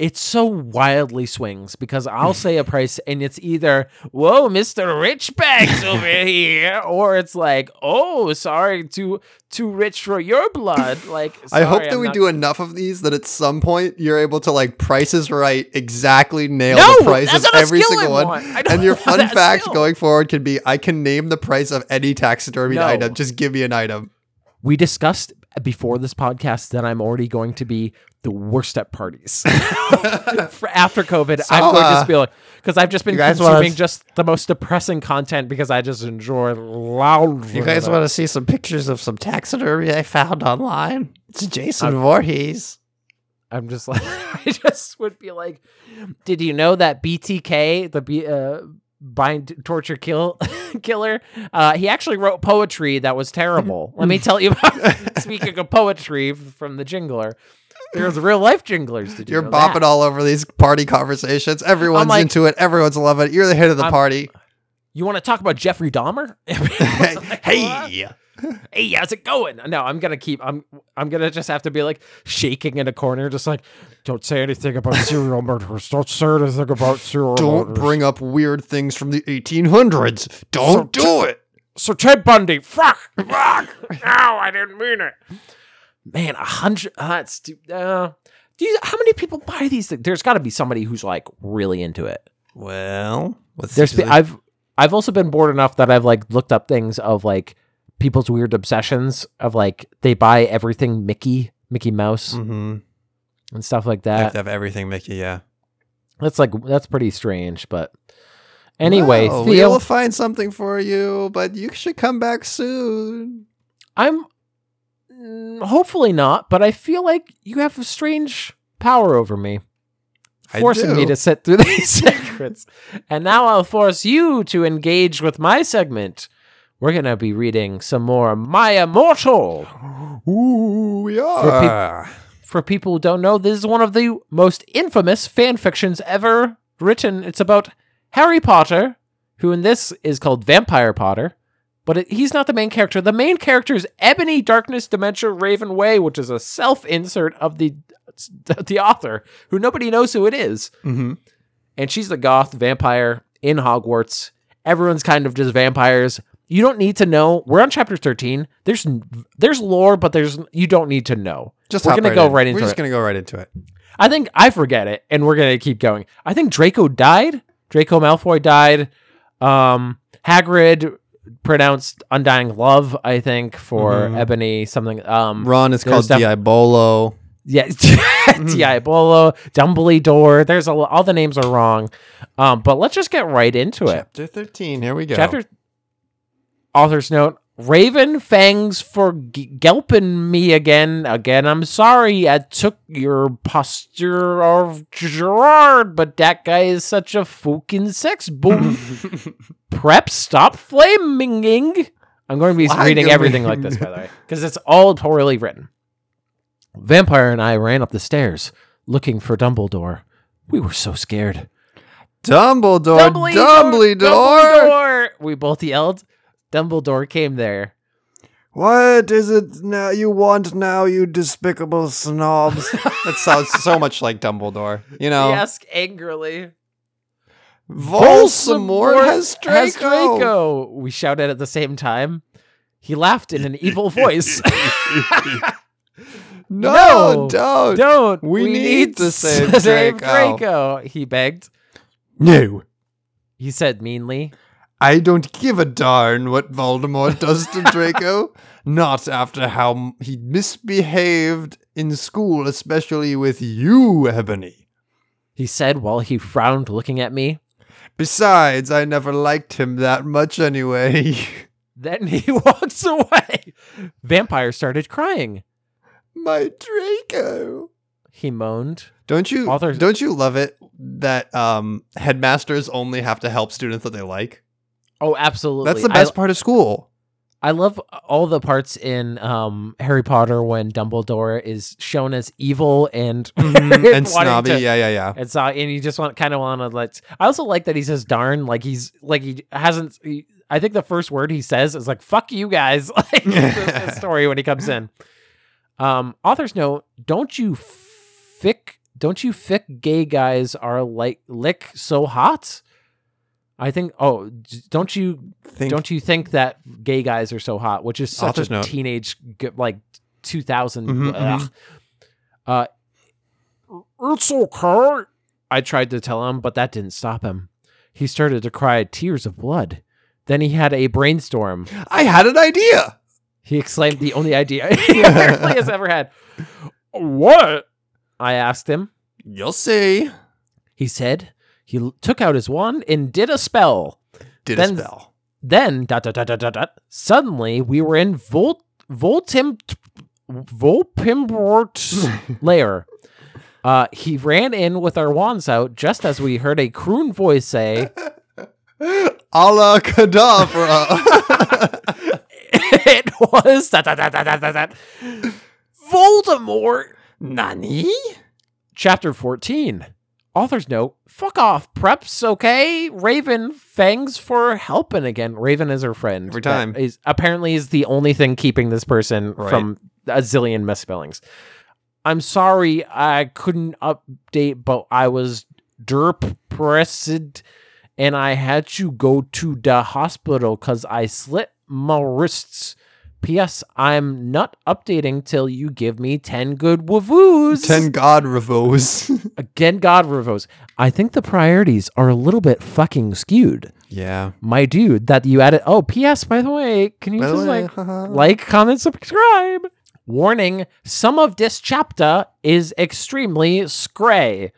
It's so wildly swings because I'll say a price and it's either whoa, Mister Rich Bags over here, or it's like oh, sorry, too too rich for your blood. Like I hope that I'm we not- do enough of these that at some point you're able to like prices right exactly nail No, the price of every single one. And your fun fact skill. going forward can be I can name the price of any taxidermy No. item. Just give me an item. We discussed before this podcast that I'm already going to be the worst at parties. For after COVID, I'm So, going to uh, just be like, because I've just been consuming just the most depressing content because I just enjoy loud. You guys want to see some pictures of some taxidermy I found online? It's Jason Voorhees. I'm just like, I just would be like, did you know that BTK, the B, uh, bind torture kill killer, uh, he actually wrote poetry that was terrible. Let me tell you about. speaking of poetry from the Jingler, there's real life Jinglers. Did you You're bopping that? all over these party conversations. Everyone's like- into it. Everyone's loving it. You're the head of the I'm- party. You want to talk about Jeffrey Dahmer? Like, hey. Hey, how's it going? No, I'm gonna keep. I'm. I'm gonna just have to be like shaking in a corner, just like, don't say anything about serial murders. Don't say anything about serial Don't murders. bring up weird things from the 1800s. Don't do it. So Ted Bundy, fuck, fuck. no, I didn't mean it. Man, a hundred. Uh. Uh, do you, how many people buy these things? There's got to be somebody who's like really into it. Well, There's. Be, I've. I've also been bored enough that I've like looked up things of like people's weird obsessions of like they buy everything Mickey, Mickey Mouse, Mhm. and stuff like have that. to have everything, Mickey. Yeah. That's like that's pretty strange, but anyway, Well, Theo, we'll find something for you, but you should come back soon. I'm mm, hopefully not, but I feel like you have a strange power over me, forcing me to sit through these secrets. And now I'll force you to engage with my segment. We're gonna be reading some more My Immortal. Ooh, we are. For people who don't know, this is one of the most infamous fan fictions ever written. It's about Harry Potter, who in this is called Vampire Potter, but it, he's not the main character. The main character is Ebony Darkness Dementia Raven Way, which is a self-insert of the the author, who nobody knows who it is. hmm And she's the goth vampire in Hogwarts. Everyone's kind of just vampires. You don't need to know. We're on chapter 13. There's there's lore, but there's you don't need to know. Just We're gonna go in. right into it. We're just it. gonna go right into it. I think I forget it, and we're gonna keep going. I think Draco died. Draco Malfoy died. Um, Hagrid pronounced "undying love." I think for Mhm. Ebony something. Um, Ron is called def- Diabolo. yeah, Diabolo, Dumbledore. There's a all the names are wrong. Um, but let's just get right into it. Chapter 13. Here we go. Chapter author's note. Raven fangs for g- gelping me again. Again, I'm sorry I took your posture of Gerard, but that guy is such a fucking sex boom. Prep, stop flaming. I'm going to be Why reading everything like this, by the way, because it's all poorly written. Vampire and I ran up the stairs looking for Dumbledore. We were so scared. Dumbledore. Dumbledore. Dumbledore! We both yelled. Dumbledore came there. What is it now you want now, you despicable snobs? that sounds so much like Dumbledore. You know, He asked angrily. Voldemort has Draco. Has Draco. We shouted at the same time. He laughed in an evil voice. No, No, don't. Don't. We need to save save Draco. Draco. He begged. No, He said meanly. I don't give a darn what Voldemort does to Draco. Not after how he misbehaved in school, especially with you, Ebony. He said while he frowned, looking at me. Besides, I never liked him that much anyway. Then he walks away. Vampire started crying. My Draco. He moaned. Don't you Authors- don't you love it that um headmasters only have to help students that they like? Oh, absolutely. That's the I- best part of school. I love all the parts in um, Harry Potter when Dumbledore is shown as evil and and snobby, to- yeah, yeah, yeah. And so, and you just want kind of want to let. I also like that he says "darn," like he's like he hasn't. He, I think the first word he says is like "fuck you guys." like the story when he comes in. Um, author's note: Don't you fick? Don't you fick gay guys are like lick so hot? I think. Oh, don't you Think don't you think that gay guys are so hot? Which is such a note. teenage, like 2000. Mhm, ugh. Uh, it's okay. I tried to tell him, but that didn't stop him. He started to cry tears of blood. Then he had a brainstorm. I had an idea. He exclaimed the only idea he apparently has ever had. What? I asked him. You'll see. He said he took out his wand and did a spell. Did Then- a spell. Then, dot, dot, dot, dot, dot, dot, suddenly we were in Volt, Voltim, Volpimbort's lair. Uh, he ran in with our wands out just as we heard a croon voice say, Ala Kadabra. it was dot, dot, dot, dot, dot, dot, Voldemort. Nani? Chapter 14. Author's note: Fuck off, preps. Okay, Raven. Thanks for helping again. Raven is her friend. Every time. is apparently is the only thing keeping this person Right. from a zillion misspellings. I'm sorry I couldn't update, but I was derp pressed and I had to go to the hospital because I slit my wrists. P.S. I'm not updating till you give me 10 good wavoos. Ten God revos. Again, God revos. I think the priorities are a little bit fucking skewed. yeah. My dude, that you added. Oh, P.S. By the way, can you By just way, like haha. like, comment, subscribe? Warning: Some of this chapter is extremely scray.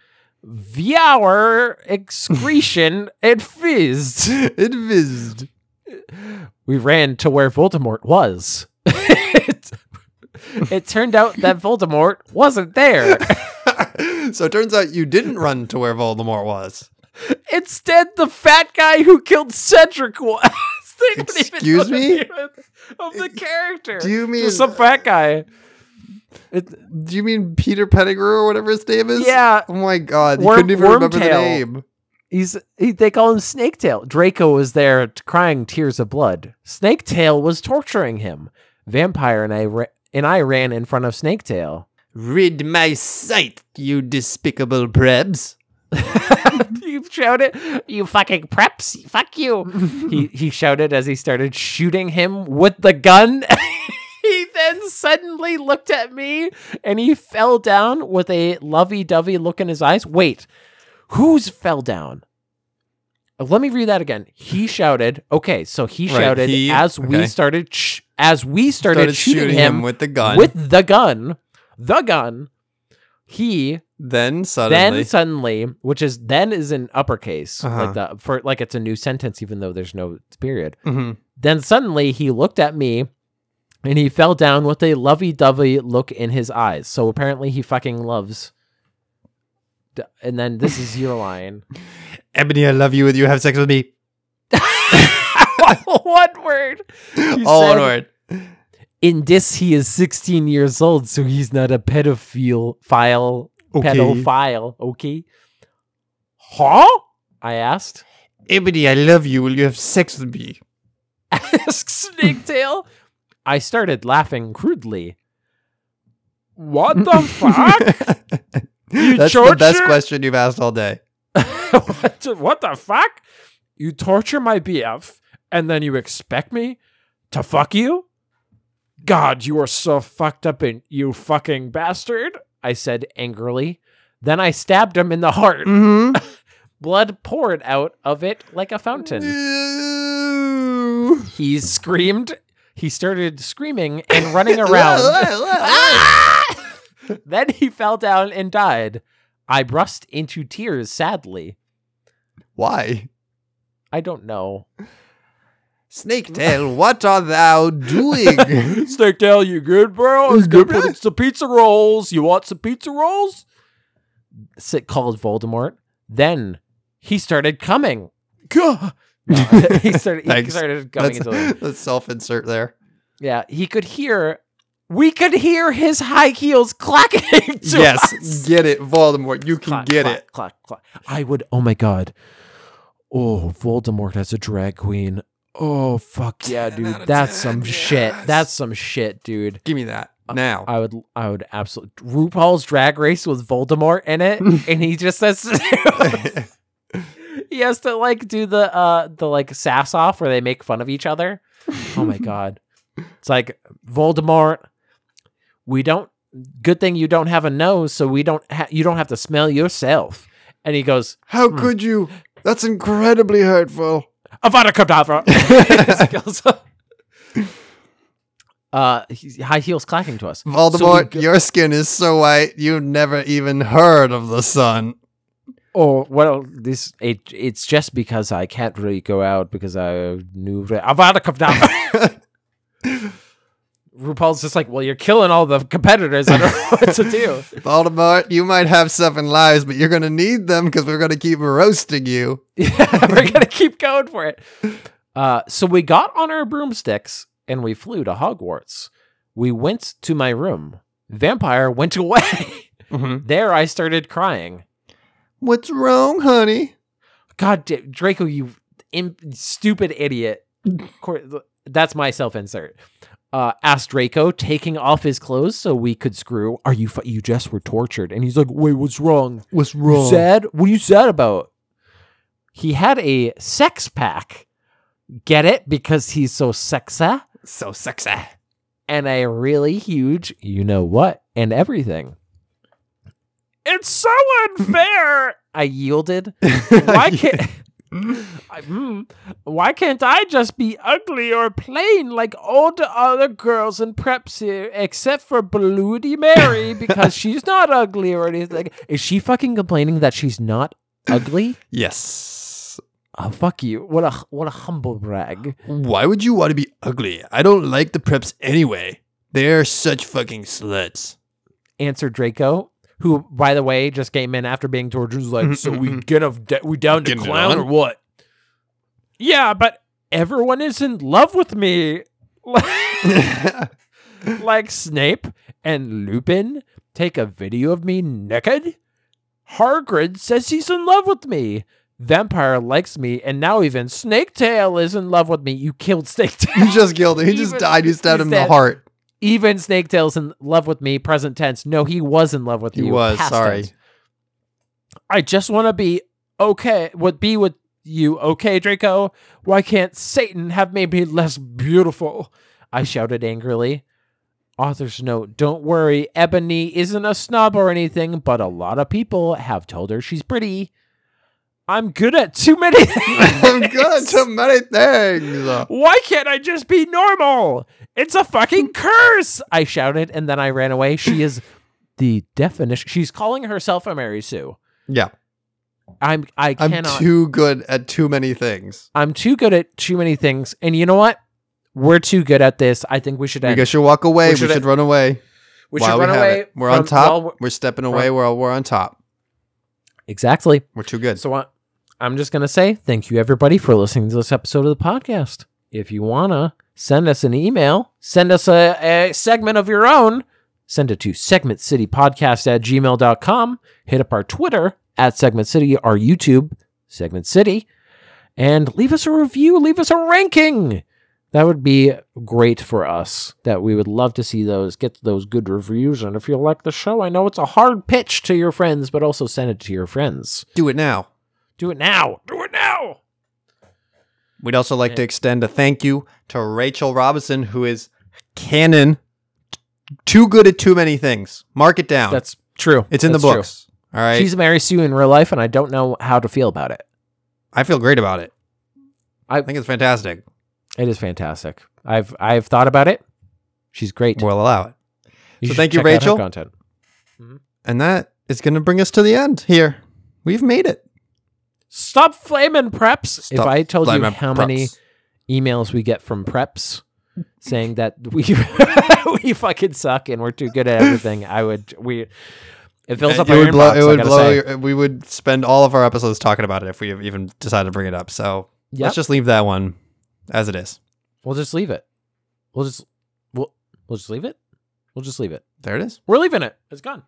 Viewer excretion it fizzed. it vizzed. We ran to where Voldemort was. it, it turned out that Voldemort wasn't there. so it turns out you didn't run to where Voldemort was. Instead, the fat guy who killed Cedric was. They don't even Excuse me? Of the character. Do you mean- some fat guy? It, Do you mean Peter Pettigrew or whatever his name is? yeah, Oh my god, you Worm- couldn't even remember the name. He's he, they call him Snaketail. Draco was there t- crying tears of blood. Snaketail was torturing him. Vampire and I ra- and I ran in front of Snaketail. Rid my sight, you despicable prebs. you shouted. You fucking preps. Fuck you. He he shouted as he started shooting him with the gun. he then suddenly looked at me and he fell down with a lovey-dovey look in his eyes. Wait, who's fell down? Uh, Let me read that again. He shouted. Okay, so he Right, shouted he- as we okay. started sh- as we started, Started shooting, him, with the gun. with the gun. The gun. He then suddenly, then suddenly, which is then is in uppercase, Uh-huh. like the for like it's a new sentence, even though there's no period. Mhm. Then suddenly he looked at me and he fell down with a lovey dovey look in his eyes. So apparently he fucking loves. And then this is your line. Ebony, I love you. Would you have sex with me? One word. You All one word. In this, he is 16 years old, so he's not a pedophile. File. Okay. Pedophile. Okay. Huh? I asked. Ebony, I love you. Will you have sex with me? asks Snaketail. I started laughing crudely. What the fuck? You That's the best question you've asked all day. what, the, what the fuck? You torture my BF and then you expect me to fuck you? God, you are so fucked up and you fucking bastard, I said angrily. Then I stabbed him in the heart. Mm-hmm. Blood poured out of it like a fountain. He screamed. He started screaming and running around. Then he fell down and died. I burst into tears sadly. Why? I don't know. Snaketail, what art thou doing? Snaketail, you good, bro? I was gonna put some pizza rolls. You want some pizza rolls? Sit called Voldemort. Then he started coming. No, he started. He started into. the- that's self-insert there. Yeah, he could hear. We could hear his high heels clacking. To yes, us. get it, Voldemort. You can Clack, get clack, it. Clack, clack. I would. Oh my god. Oh, Voldemort as a drag queen. Oh fuck yeah, dude. That's 10, some shit. That's some shit, dude. Give me that now. I would. I would absolutely. RuPaul's Drag Race with Voldemort in it, and he just says. he has to like do the uh the like sass off where they make fun of each other. Oh my god. It's like Voldemort. We don't good thing you don't have a nose so we don't ha- you don't have to smell yourself. And he goes, How could you? That's incredibly hurtful. Avada Kedavra. Uh high heels clacking to us. So Voldemort, go- your skin is so white you never even heard of the sun. Oh well, this it, it's just because I can't really go out because I knew Avada Kedavra. RuPaul's just like, well, you're killing all the competitors. I don't know what to do. Voldemort, you might have seven lives, but you're gonna need them because we're gonna keep roasting you. Yeah, we're gonna keep going for it. Uh, so we got on our broomsticks and we flew to Hogwarts. We went to my room. Vampire went away. Mm-hmm. there, I started crying. What's wrong, honey? God, Draco, you im- stupid idiot. That's my self insert. Uh, asked Draco, taking off his clothes so we could screw. Are you? Fu- you just were tortured, and he's like, "Wait, what's wrong? What's You sad? What are you sad about?" He had a sex pack. Get it? Because he's so sexy So sexy. and a really huge, you know what, and everything. It's so unfair. I yielded. Why can't? I- hmm, why can't I just be ugly or plain like all the other girls in preps here, except for Bloody Mary because she's not ugly or anything? Is she fucking complaining that she's not ugly? Yes. Oh fuck you! What a what a humble brag. Why would you want to be ugly? I don't like the preps anyway. They're such fucking sluts. Answered Draco, who by the way just came in after being tortured. Was like, so we get a we down to Getting it clown on? or what? Yeah, but everyone is in love with me. like Snape and Lupin take a video of me naked. Hagrid says he's in love with me. Vampire likes me, and now even Snaketail is in love with me. You killed Snaketail. he just killed him. He just Even- died. You stabbed he's him in the heart. Even Snaketail's in love with me. Present tense. No, he was in love with He you. was, sorry. tense. I just want to be okay. Would be with you, okay, Draco? Why can't Satan have made me less beautiful? I shouted angrily. Author's note: Don't worry, Ebony isn't a snub or anything, but a lot of people have told her she's pretty. I'm good at too many. things. I'm good. at too many things. Why can't I just be normal? It's a fucking curse! I shouted and then I ran away. She is the definition. She's calling herself a Mary Sue. Yeah. I'm I I'm too good at too many things. I'm too good at too many things. And you know what? We're too good at this. I think we should We end. guys should walk away. We should should, run away. we should run we away. We're on top. we're- we're stepping away. We're, we're on top. exactly. We're too good. So I, I'm just gonna say thank you everybody for listening to this episode of the podcast. If you wanna send us an email, send us a, a segment of your own, send it to segmentcitypodcast at gmail.com. Hit up our Twitter at Segment City, our YouTube, Segment City, and leave us a review, leave us a ranking. That would be great for us. That we would love to see those, get those good reviews. And if you like the show, I know it's a hard pitch to your friends, but also send it to your friends. Do it now. Do it now. Do it now. We'd also like to extend a thank you to Rachel Robinson, who is canon too good at too many things. Mark it down. That's true. it's in That's the true. books. All right. She's Mary Sue in real life, and I don't know how to feel about it. I feel great about it. I- think it's fantastic. It is fantastic. I've I've thought about it. She's great. We'll allow it. You so thank you, check out her Rachel. Content. Mm-hmm. And that is going to bring us to the end here. We've made it. Stop flaming preps. if I told you blaming how many emails we get from preps saying that we we fucking suck and we're too good at everything, I would we. It fills up it our would blow. inbox, It would blow. Your, we would spend all of our episodes talking about it if we even decided to bring it up. So Yep. let's just leave that one as it is. We'll just leave it. We'll just we'll we'll just leave it. We'll just leave it. There it is. We're leaving it. It's gone.